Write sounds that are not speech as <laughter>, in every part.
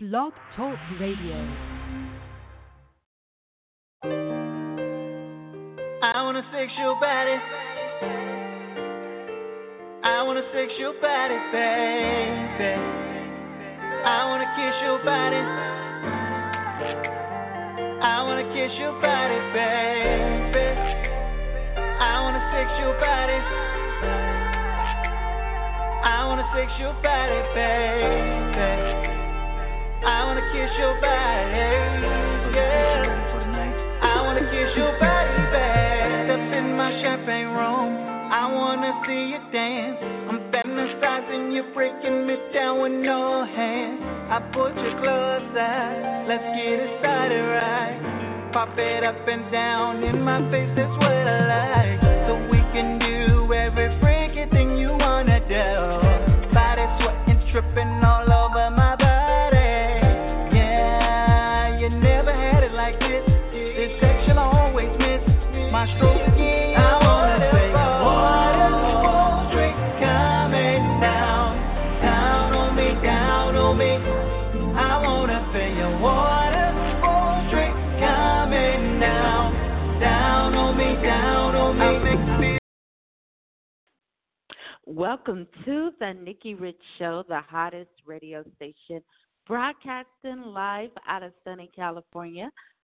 Blog Talk Radio. I your body. I your body, baby. I wanna kiss your body. I wanna kiss your body, baby. I wanna fix your body. I wanna fix your body, baby. I wanna kiss your body, yeah. I wanna kiss your baby. Up in my champagne room, I wanna see you dance. I'm fantasizing you breaking me down with no hands. I put your clothes out, let's get it started right. Pop it up and down in my face, that's what I like. So we can do every freaky thing you wanna do. Body sweating, tripping Welcome to the Nikki Rich Show, the hottest radio station, broadcasting live out of sunny California.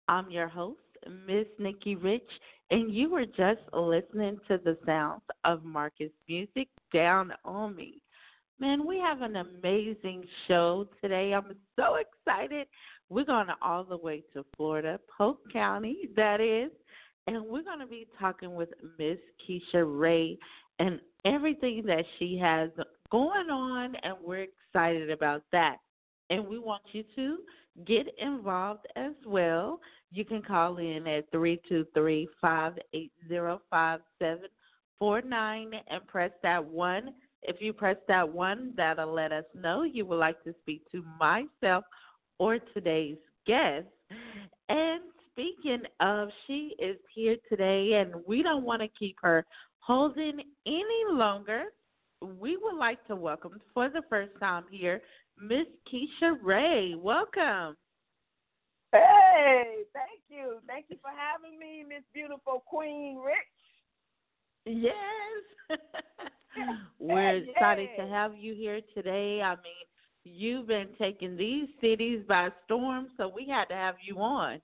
I'm your host, Miss Nikki Rich, and you were just listening to the sounds of Marcus Music down on me. Man, we have an amazing show today. I'm so excited. We're going all the way to Florida, Polk County, that is, and we're going to be talking with Miss Kesha Rae and everything that she has going on, and we're excited about that. And we want you to get involved as well. You can call in at 323 580 5749 and press that one. If you press that one, that'll let us know you would like to speak to myself or today's guest. And speaking of, she is here today, and we don't want to keep her holding any longer. We would like to welcome for the first time here Miss Kesha Rae. Welcome. Hey, thank you. Thank you for having me, Miss Beautiful Queen Rich. Yes. <laughs> We're excited to have you here today. I mean, you've been taking these cities by storm, so we had to have you on.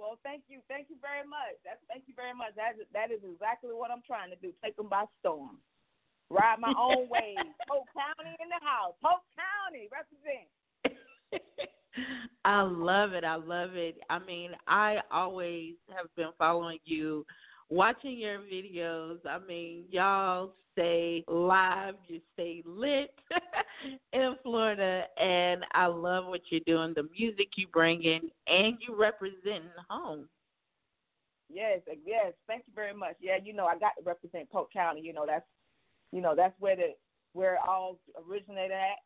Well, thank you, thank you very much. That's thank you very much. That is, that is exactly what I'm trying to do. Take them by storm. Ride my own <laughs> way. Polk County in the house. Polk County represent. <laughs> I love it. I love it. I mean, I always have been following you, watching your videos. I mean, y'all stay live, you stay lit <laughs> in Florida, and I love what you're doing, the music you bring in, and you representing home. Yes, yes. Thank you very much. Yeah, you know, I got to represent Polk County. You know, that's you know that's where the where it all originated at.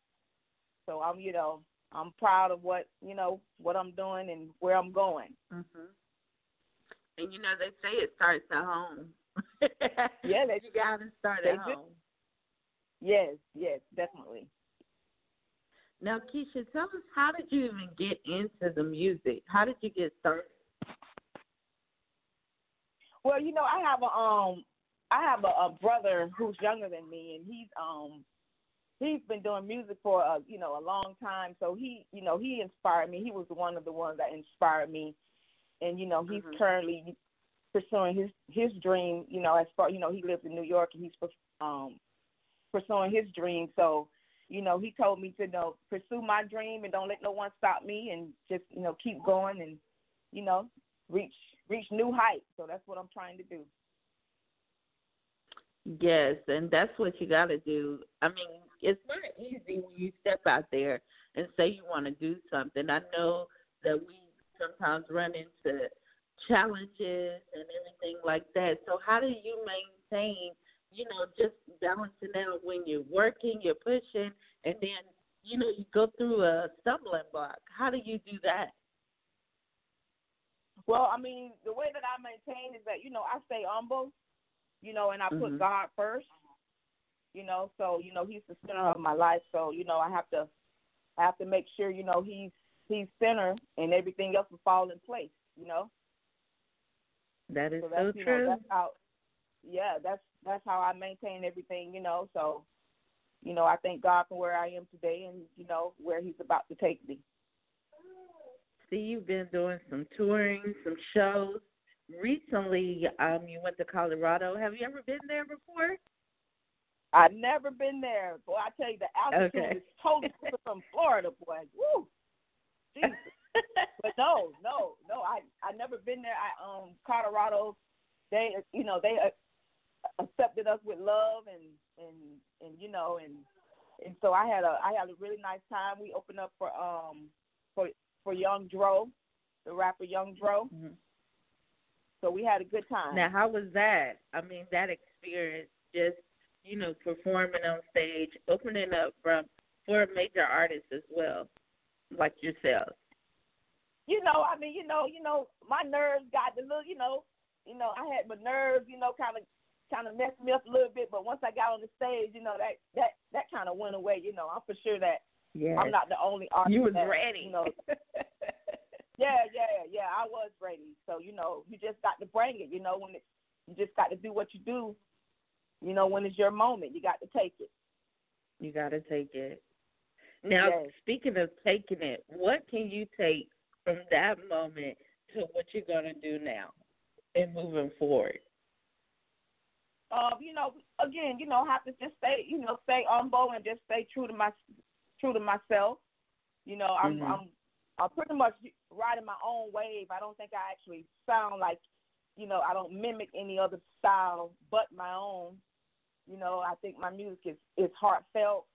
So I'm, you know, I'm proud of what you know what I'm doing and where I'm going. Mhm. And you know they say it starts at home. Yeah, they <laughs> you got to start at do. home. Yes, yes, definitely. Now, Kesha, tell us how did you even get into the music? How did you get started? Well, you know, I have a um, I have a, a brother who's younger than me, and he's um, he's been doing music for a you know a long time. So he, you know, he inspired me. He was one of the ones that inspired me, and you know, he's Mhm. currently pursuing his his dream. You know, as far you know, he lives in New York, and he's um pursuing his dream. So, you know, he told me to you know pursue my dream and don't let no one stop me, and just you know keep going and you know reach reach new heights. So that's what I'm trying to do. Yes, and that's what you got to do. I mean, it's not easy when you step out there and say you want to do something. I know that we sometimes run into challenges and everything like that. So, how do you maintain, you know, just balancing out when you're working, you're pushing, and then, you know, you go through a stumbling block? How do you do that? Well, I mean, the way that I maintain is that you know I stay humble, you know, and I put Mhm. God first, you know. So you know He's the center of my life. So you know I have to I have to make sure, you know, he's he's center and everything else will fall in place, you know. That is so, so true. Know, that's how, yeah, that's that's how I maintain everything, you know. So, you know, I thank God for where I am today and you know where He's about to take me. See, you've been doing some touring, some shows. Recently, um, you went to Colorado. Have you ever been there before? I've never been there. Boy, I tell you, the altitude Okay. is totally different from Florida, boy. Woo! Jesus. <laughs> but no, no, no. I I never been there. I um Colorado, they you know they accepted us with love and and and you know and and so I had a I had a really nice time. We opened up for um for for Young Dro, the rapper Young Dro. Mhm. So we had a good time. Now, how was that? I mean, that experience, just you know, performing on stage, opening up from for major artists as well, like yourself. you know, I mean, you know, you know, my nerves got the little, you know, you know, I had my nerves, you know, kind of, kind of messed me up a little bit. But once I got on the stage, you know, that that that kind of went away. You know, I'm for sure that Yes. I'm not the only artist. You was that, ready. You know, <laughs> yeah, yeah, yeah. I was ready. So you know, you just got to bring it. You know, when it, you just got to do what you do. You know, when it's your moment, you got to take it. You got to take it. Now, Yes. speaking of taking it, what can you take from that moment to what you're going to do now and moving forward? Um, you know, again, you know, have to just stay, you know, stay humble and just stay true to my, true to myself. You know, I'm, Mhm. I'm, I'm pretty much riding my own wave. I don't think I actually sound like, you know, I don't mimic any other style but my own. You know, I think my music is is heartfelt,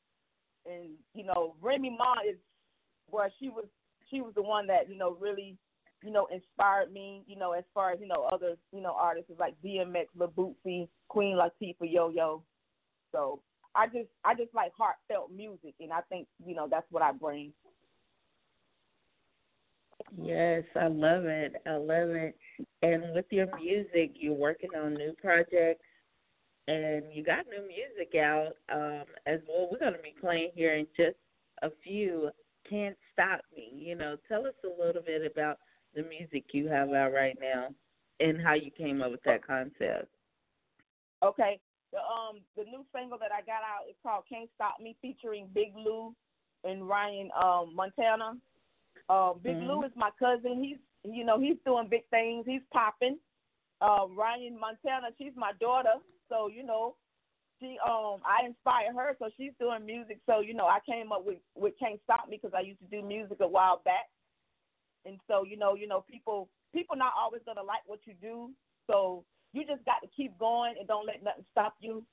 and you know, Remy Ma is, well, she was she was the one that you know really you know, inspired me, you know, as far as, you know, other, you know, artists like DMX, Lil Queen Latifah, Yo Yo. So I just I just like heartfelt music and I think, you know, that's what I bring. Yes, I love it. I love it. And with your music, you're working on new projects and you got new music out um, as well. We're going to be playing here in just a few. Can't Stop Me. You know, tell us a little bit about the music you have out right now and how you came up with that concept. Okay. The um the new single that I got out is called Can't Stop Me featuring Big Lou and Ryan um Montana. Um Big Mhm. Lou is my cousin. He's you know, he's doing big things. He's popping. Um Ryan Montana, she's my daughter. So, you know, she um I inspired her so she's doing music. So, you know, I came up with with Can't Stop Me because I used to do music a while back. And so, you know, you know, people people not always gonna like what you do. So you just got to keep going and don't let nothing stop you.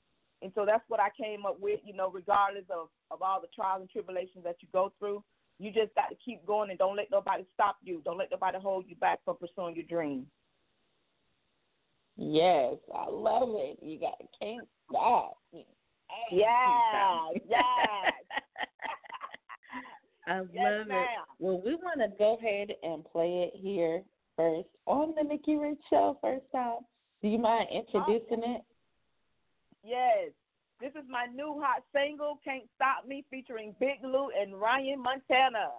And so that's what I came up with, you know, regardless of, of all the trials and tribulations that you go through. You just got to keep going and don't let nobody stop you. Don't let nobody hold you back from pursuing your dreams. Yes, I love it. You got can't stop. Yeah, yeah. <laughs> I Yes, love it. Well, we want to go ahead and play it here first oh, on the Nikki Rich Show. First time. Do you mind introducing it? Yes. This is my new hot single, Can't Stop Me, featuring Big Lou and Ryan Montana.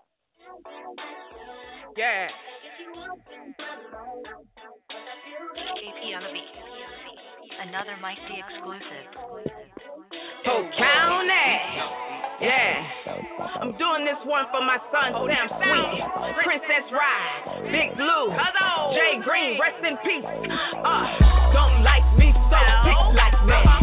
Yeah. KP on the beat. Another Mike D exclusive. Polk County. Yeah. I'm doing this one for my son Sam Sweet, Princess Ride, Big Blue, Jay Green, rest in peace. Uh, don't like me, so pick like me.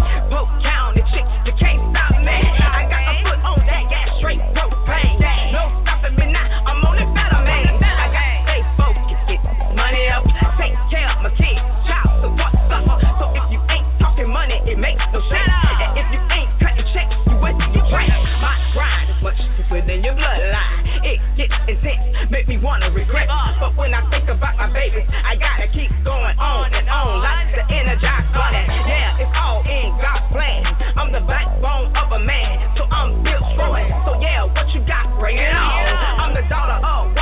Wanna regret. But when I think about my babies, I gotta keep going on and on like the energized bunny. Yeah, it's all in God's plan. I'm the backbone of a man, so I'm built for it. So yeah, what you got, bring it on. I'm the daughter of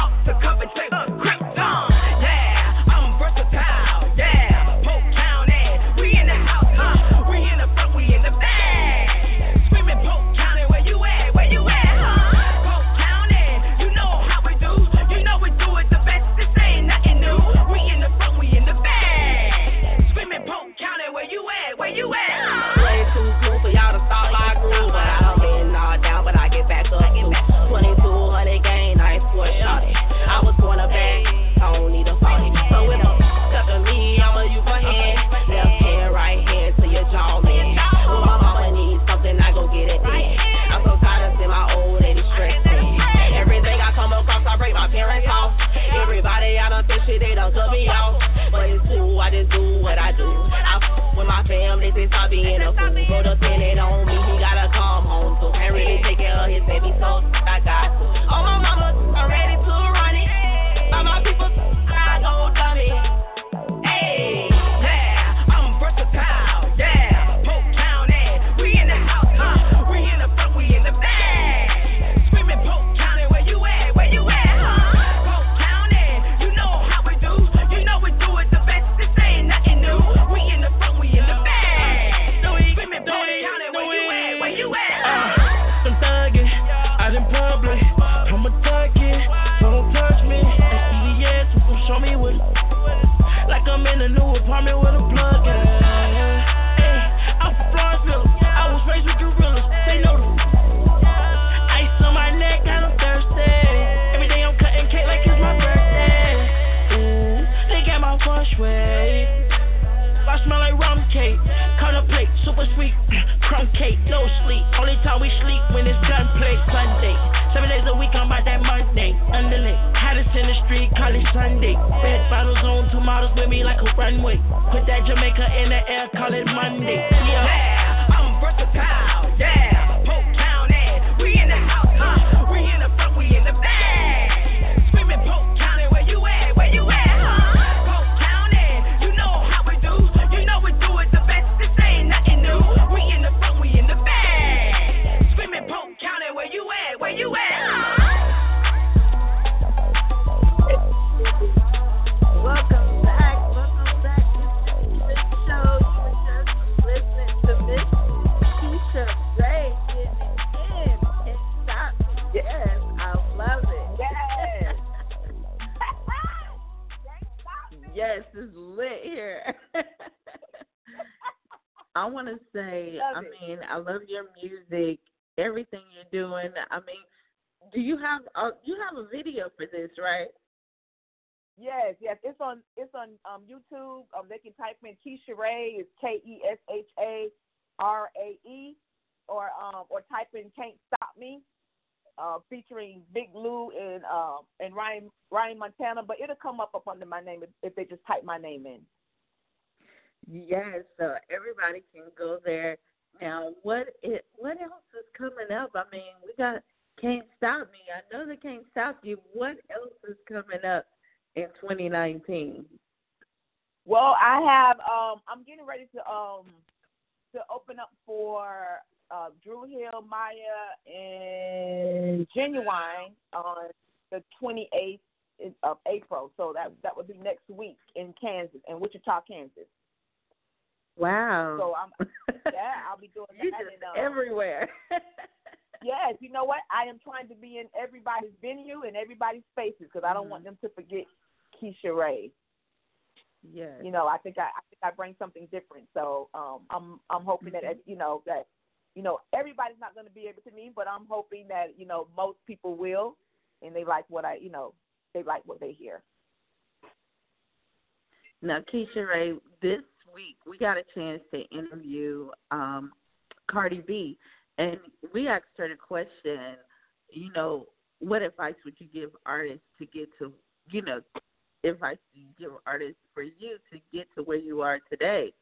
way. I smell like rum cake. Cut a plate, super sweet, <clears throat> crumb cake, no sleep. Only time we sleep when it's gunplay. Sunday, seven days a week, I'm out that Monday. Underlay, hottest in the street, call it Sunday. Red bottles on, two models with me like a runway. Put that Jamaica in the air, call it Monday. Yeah, mean, I love your music, everything you're doing. I mean, do you have uh, you have a video for this, right? Yes, yes. It's on it's on um YouTube. Um they can type in Kesha Rae, it's K E S H A R A E or um or type in Can't Stop Me, uh featuring Big Lou and um and Ryan Ryan Montana, but it'll come up up under my name if, if they just type my name in. Yes, so everybody can go there. Now, what it what else is coming up? I mean, we got Can't Stop Me. I know they can't stop you. What else is coming up in 2019? Well, I have um I'm getting ready to um to open up for uh Dru Hill, Mya and Ginuwine on the 28th of April. So that that would be next week in Kansas, in Wichita, Kansas. Wow. So I'm yeah, <laughs> I'll be doing that. just and, everywhere. <laughs> yes, you know what? I am trying to be in everybody's venue and everybody's spaces because I don't want them to forget Kesha Rae. yes. you know, I think I, I think I bring something different. So um, I'm I'm hoping that you know that you know everybody's not going to be able to meet, but I'm hoping that you know most people will, and they like what I you know they like what they hear. Now, Kesha Rae, this week we got a chance to interview um, Cardi B, and we asked her the question, you know, what advice would you give artists to get to, you know, advice you give artists for you to get to where you are today?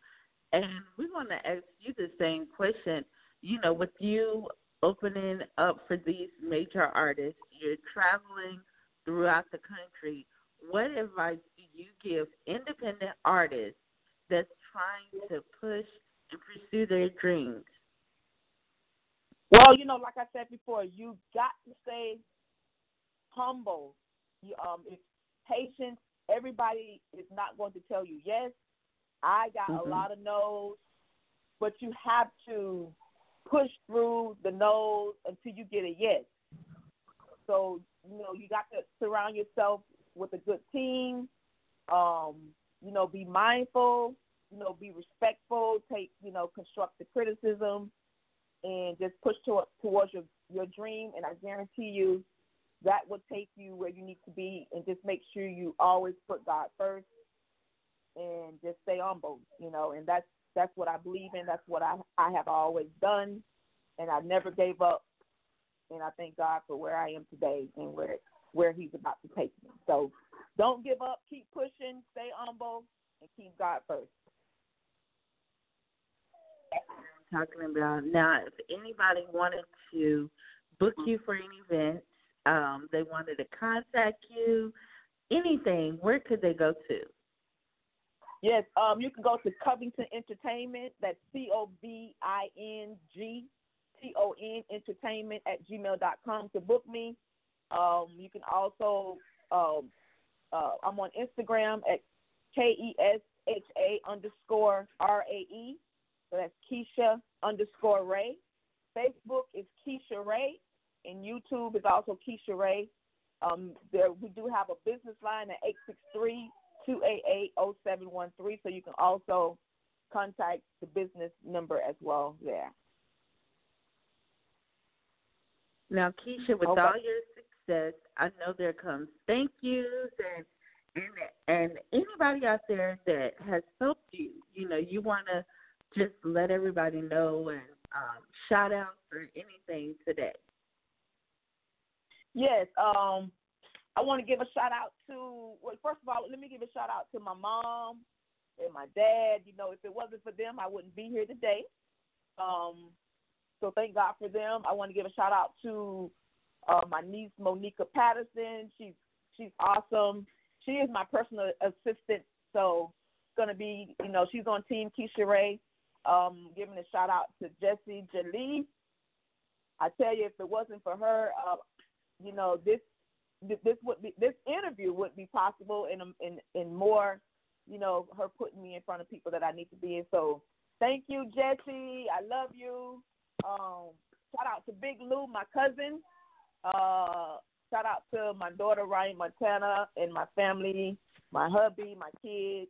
And we want to ask you the same question. You know, with you opening up for these major artists, you're traveling throughout the country. What advice do you give independent artists that's trying to push and pursue their dreams? Well, you know, like I said before, you got to stay humble. You, um, it's patience. Everybody is not going to tell you yes. I got Mhm. a lot of no's, but you have to push through the no's until you get a yes. So you know, you got to surround yourself with a good team. Um, you know, be mindful. You know, be respectful. Take you know constructive criticism, and just push to, towards your your dream. And I guarantee you, that will take you where you need to be. And just make sure you always put God first, and just stay humble. You know, and that's that's what I believe in. That's what I I have always done, and I never gave up. And I thank God for where I am today and where where He's about to take me. So don't give up. Keep talking about. Now, if anybody wanted to book you for an event, um, they wanted to contact you, anything, where could they go to? Yes, um, you can go to Covington Entertainment. That's C O V I N G T O N Entertainment at gmail.com to book me. Um, you can also, um, uh, I'm on Instagram at K E S H A underscore R A E. So that's Kesha underscore Rae. Facebook is Kesha Rae, and YouTube is also Kesha Rae. Um, there we do have a business line at 863 288 0713, so you can also contact the business number as well there. Now, Kesha, with Okay. all your success, I know there comes thank yous and and and anybody out there that has helped you, you know, you want to just let everybody know and um, shout out or anything today. Yes, um, I want to give a shout out to. Well, first of all, let me give a shout out to my mom and my dad. You know, if it wasn't for them, I wouldn't be here today. Um, so thank God for them. I want to give a shout out to uh, my niece Monica Patterson. She's she's awesome. She is my personal assistant. So it's gonna be, you know, she's on Team Kesha Rae. Um, giving a shout out to Jesse Jolie. I tell you, if it wasn't for her, uh, you know, this this would be this interview would be possible in in in more, you know, her putting me in front of people that I need to be in. So thank you, Jesse. I love you. Um, shout out to Big Lou, my cousin. Uh, shout out to my daughter Ryan Montana and my family, my hubby, my kids.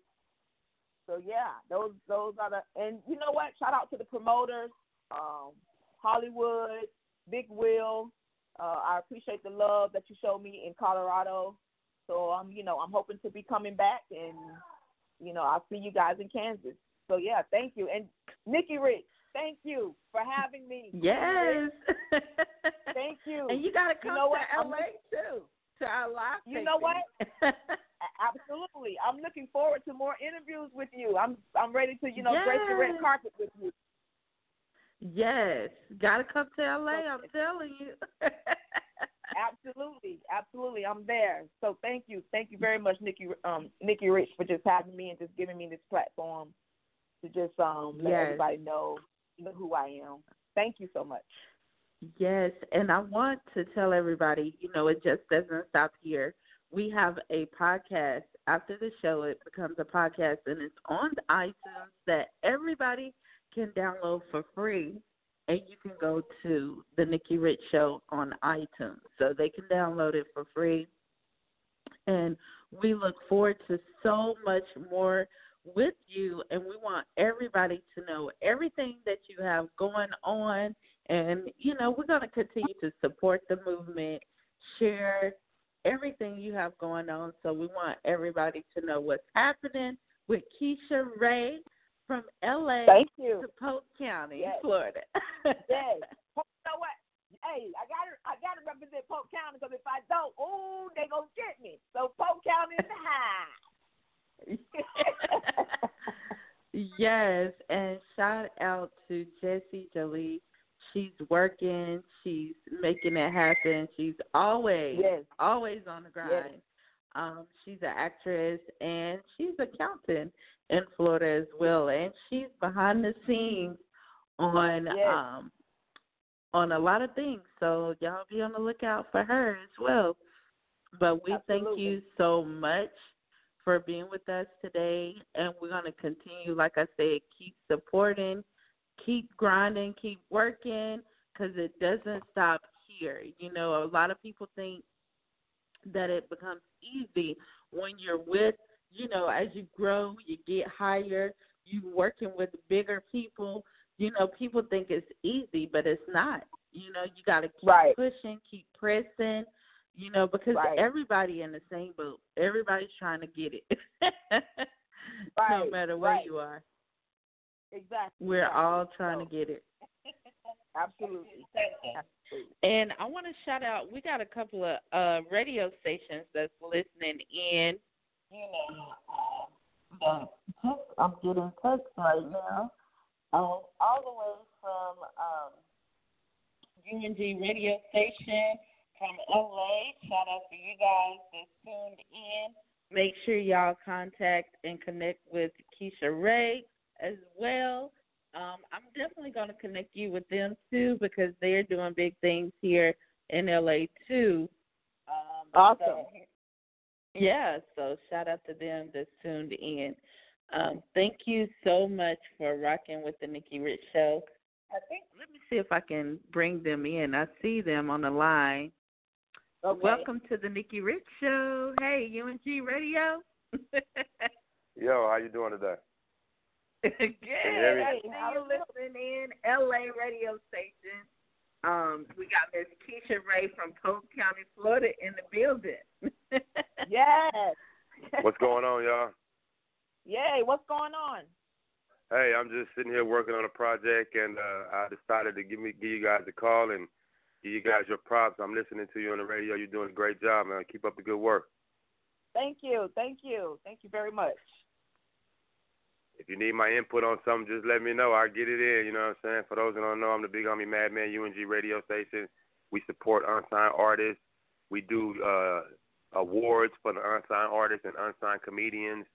So yeah, those those are the and you know what? Shout out to the promoters, um, Hollywood, Big Will. Uh, I appreciate the love that you showed me in Colorado. So I'm, you know, I'm hoping to be coming back, and you know, I'll see you guys in Kansas. So yeah, thank you, and Nikki Rich, thank you for having me. Yes. Thank you. <laughs> and you got to come you know what? to I'm LA too to our live. You know what? <laughs> Absolutely. I'm looking forward to more interviews with you. I'm I'm ready to, you know, grace the red Yes. carpet with you. yes, got to come to LA. I'm telling you. <laughs> Absolutely, absolutely. I'm there. So thank you, thank you very much, Nikki, um, Nikki Rich, for just having me and just giving me this platform to just um let Yes. everybody know, know who I am. Thank you so much. Yes, and I want to tell everybody, you know, it just doesn't stop here. We have a podcast. After the show, it becomes a podcast, and it's on iTunes that everybody can download for free. And you can go to the Nikki Rich Show on iTunes. So they can download it for free. And we look forward to so much more with you. And we want everybody to know everything that you have going on and, you know, we're going to continue to support the movement, share everything you have going on. So we want everybody to know what's happening with Kesha Rae from LA Thank you. to Polk County, Yes. Florida. Yes. <laughs> You know what? Hey, I gotta I gotta represent Polk County because if I don't, oh, they gonna get me. So Polk County is high. <laughs> yes, and shout out to Jesse Jolie. She's working, she's making it happen. She's always Yes. always on the grind. Um, she's an actress and she's an accountant in Florida as well, and she's behind the scenes on Yes. um on a lot of things. So y'all be on the lookout for her as well. But we thank you so much for being with us today, and we're going to continue, like I said, keep supporting, keep grinding, keep working, because it doesn't stop here. You know, a lot of people think that it becomes easy when you're with, you know, as you grow, you get higher, you working with bigger people. You know, people think it's easy, but it's not. You know, you got to keep Right. pushing, keep pressing. You know, because Right. everybody in the same boat. Everybody's trying to get it. <laughs> no matter where right. you are, exactly. we're all trying to get it. <laughs> Absolutely. Absolutely. And I want to shout out. We got a couple of uh radio stations that's listening in. You know, uh, I'm getting text right now. Um, all the way awesome um, UNG radio station from LA. Shout out to you guys that tuned in. Make sure y'all contact and connect with Kesha Rae as well. Um, I'm definitely going to connect you with them too because they're doing big things here in LA too. Um, Awesome. so- yeah, so shout out to them that's tuned in. Um, thank you so much for rocking with the Nikki Rich Show. I think let me see if I can bring them in. I see them on the line. Okay. Welcome to the Nikki Rich Show. Hey, UNG Radio. <laughs> Yo, how you doing today? Good. hear me? I see you listening in LA radio station. Um, we got Miss Kesha Rae from Polk County, Florida, in the building. <laughs> Yes. What's going on, y'all? Yay, what's going on? Hey, I'm just sitting here working on a project, and uh, I decided to give me give you guys a call and give you guys your props. I'm listening to you on the radio. You're doing a great job, man. Keep up the good work. Thank you, thank you, thank you very much. If you need my input on something, just let me know. I'll get it in. You know what I'm saying? For those that don't know, I'm the Big Army Madman UNG radio station. We support unsigned artists. We do uh, awards for the unsigned artists and unsigned comedians.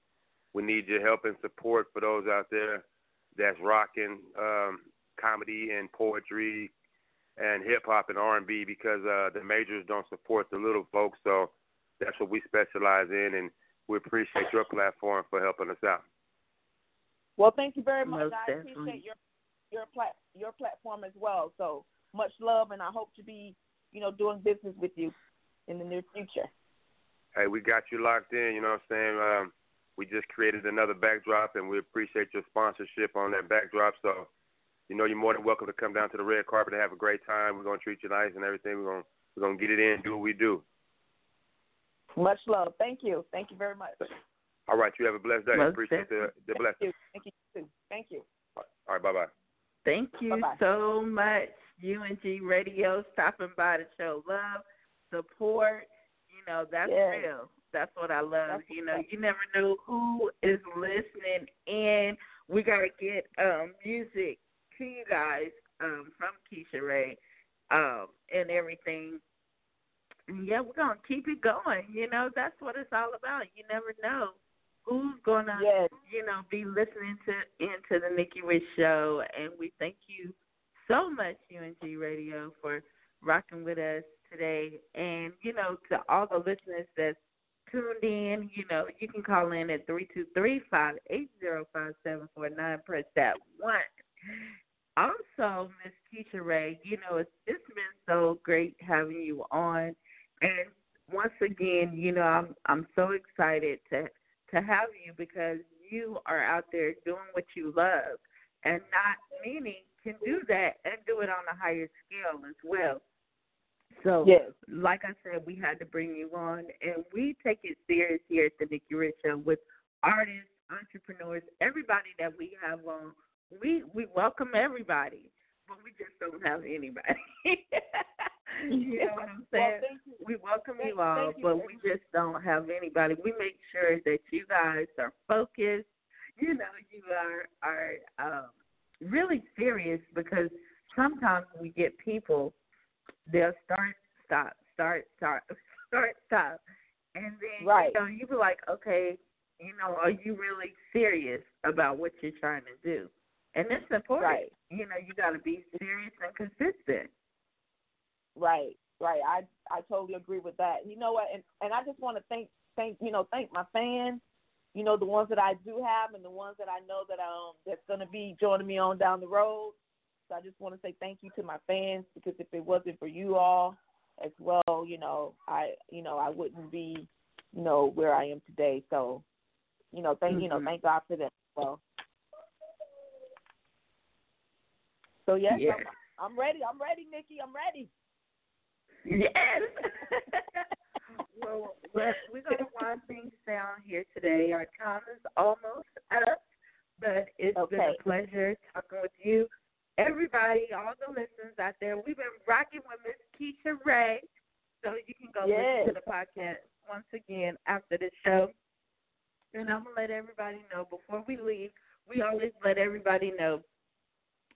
We need your help and support for those out there that's rocking um, comedy and poetry and hip hop and R&B because uh, the majors don't support the little folks. So that's what we specialize in, and we appreciate your platform for helping us out. Well, thank you very much. Most I definitely. appreciate your your plat your platform as well. So much love, and I hope to be, you know, doing business with you in the near future. Hey, we got you locked in. You know what I'm saying? Um, we just created another backdrop, and we appreciate your sponsorship on that backdrop. So, you know, you're more than welcome to come down to the red carpet and have a great time. We're gonna treat you nice and everything. We're gonna we're gonna get it in, do what we do. Much love. Thank you. Thank you very much. All right, you have a blessed day. Most appreciate the the Thank blessing. you. Thank you. Thank you. All right, bye bye. Thank you Bye-bye. so much, UNG Radio, stopping by to show love, support. You know, that's Yes. real. That's what I love. That's you know, you never know who is listening in. We gotta get um music to you guys um from Kesha Rae um and everything. And yeah, we're gonna keep it going. You know, that's what it's all about. You never know who's gonna Yes. you know, be listening to into the Nikki Rich show and we thank you so much, UNG Radio, for rocking with us today. And, you know, to all the listeners that's tuned in, you know, you can call in at three two three five eight zero five seven four nine, press that one. Also, Miss Kesha Rae, you know, it's it's been so great having you on and once again, you know, I'm I'm so excited to to have you because you are out there doing what you love, and not many can do that and do it on a higher scale as well. So, Yes. like I said, we had to bring you on, and we take it serious here at the Nikki Rich Show with artists, entrepreneurs, everybody that we have on. We we welcome everybody, but we just don't have anybody. <laughs> you <laughs> know what I'm saying? Well, we welcome Thank- you all, you but we just don't have anybody. We make sure that you guys are focused. You know, you are are um, really serious because sometimes we get people they'll start, stop, start, start, <laughs> start, stop, and then Right. you know you be like, okay, you know, are you really serious about what you're trying to do? And it's important. Right. You know, you got to be serious and consistent. Right, right. I I totally agree with that. You know what? And and I just want to thank thank you know thank my fans. You know the ones that I do have and the ones that I know that um that's going to be joining me on down the road. So I just want to say thank you to my fans because if it wasn't for you all as well, you know I you know I wouldn't be you know where I am today. So you know thank you know Mhm. thank God for that. So so yes, Yes. I'm, I'm ready. I'm ready, Nikki. I'm ready. Yes. <laughs> well, we're, we're going to wind things down here today. Our time is almost up, but it's been a pleasure talking with you. Everybody, all the listeners out there, we've been rocking with Miss Kesha Rae. So you can go Yes. listen to the podcast once again after the show. And I'm going to let everybody know before we leave, we always let everybody know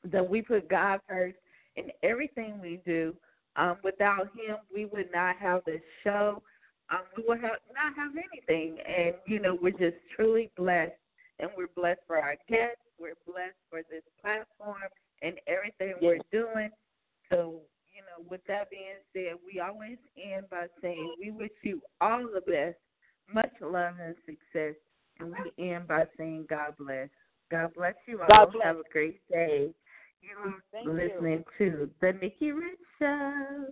that we put God first in everything we do. Um, without Him, we would not have this show. Um, we would have not have anything. And you know, we're just truly blessed, and we're blessed for our guests. We're blessed for this platform and everything we're doing. So, you know, with that being said, we always end by saying we wish you all the best, much love and success, and we end by saying God bless. God bless you all. God bless. Have a great day. You're Thank you. listening to the Nikki Rich Show.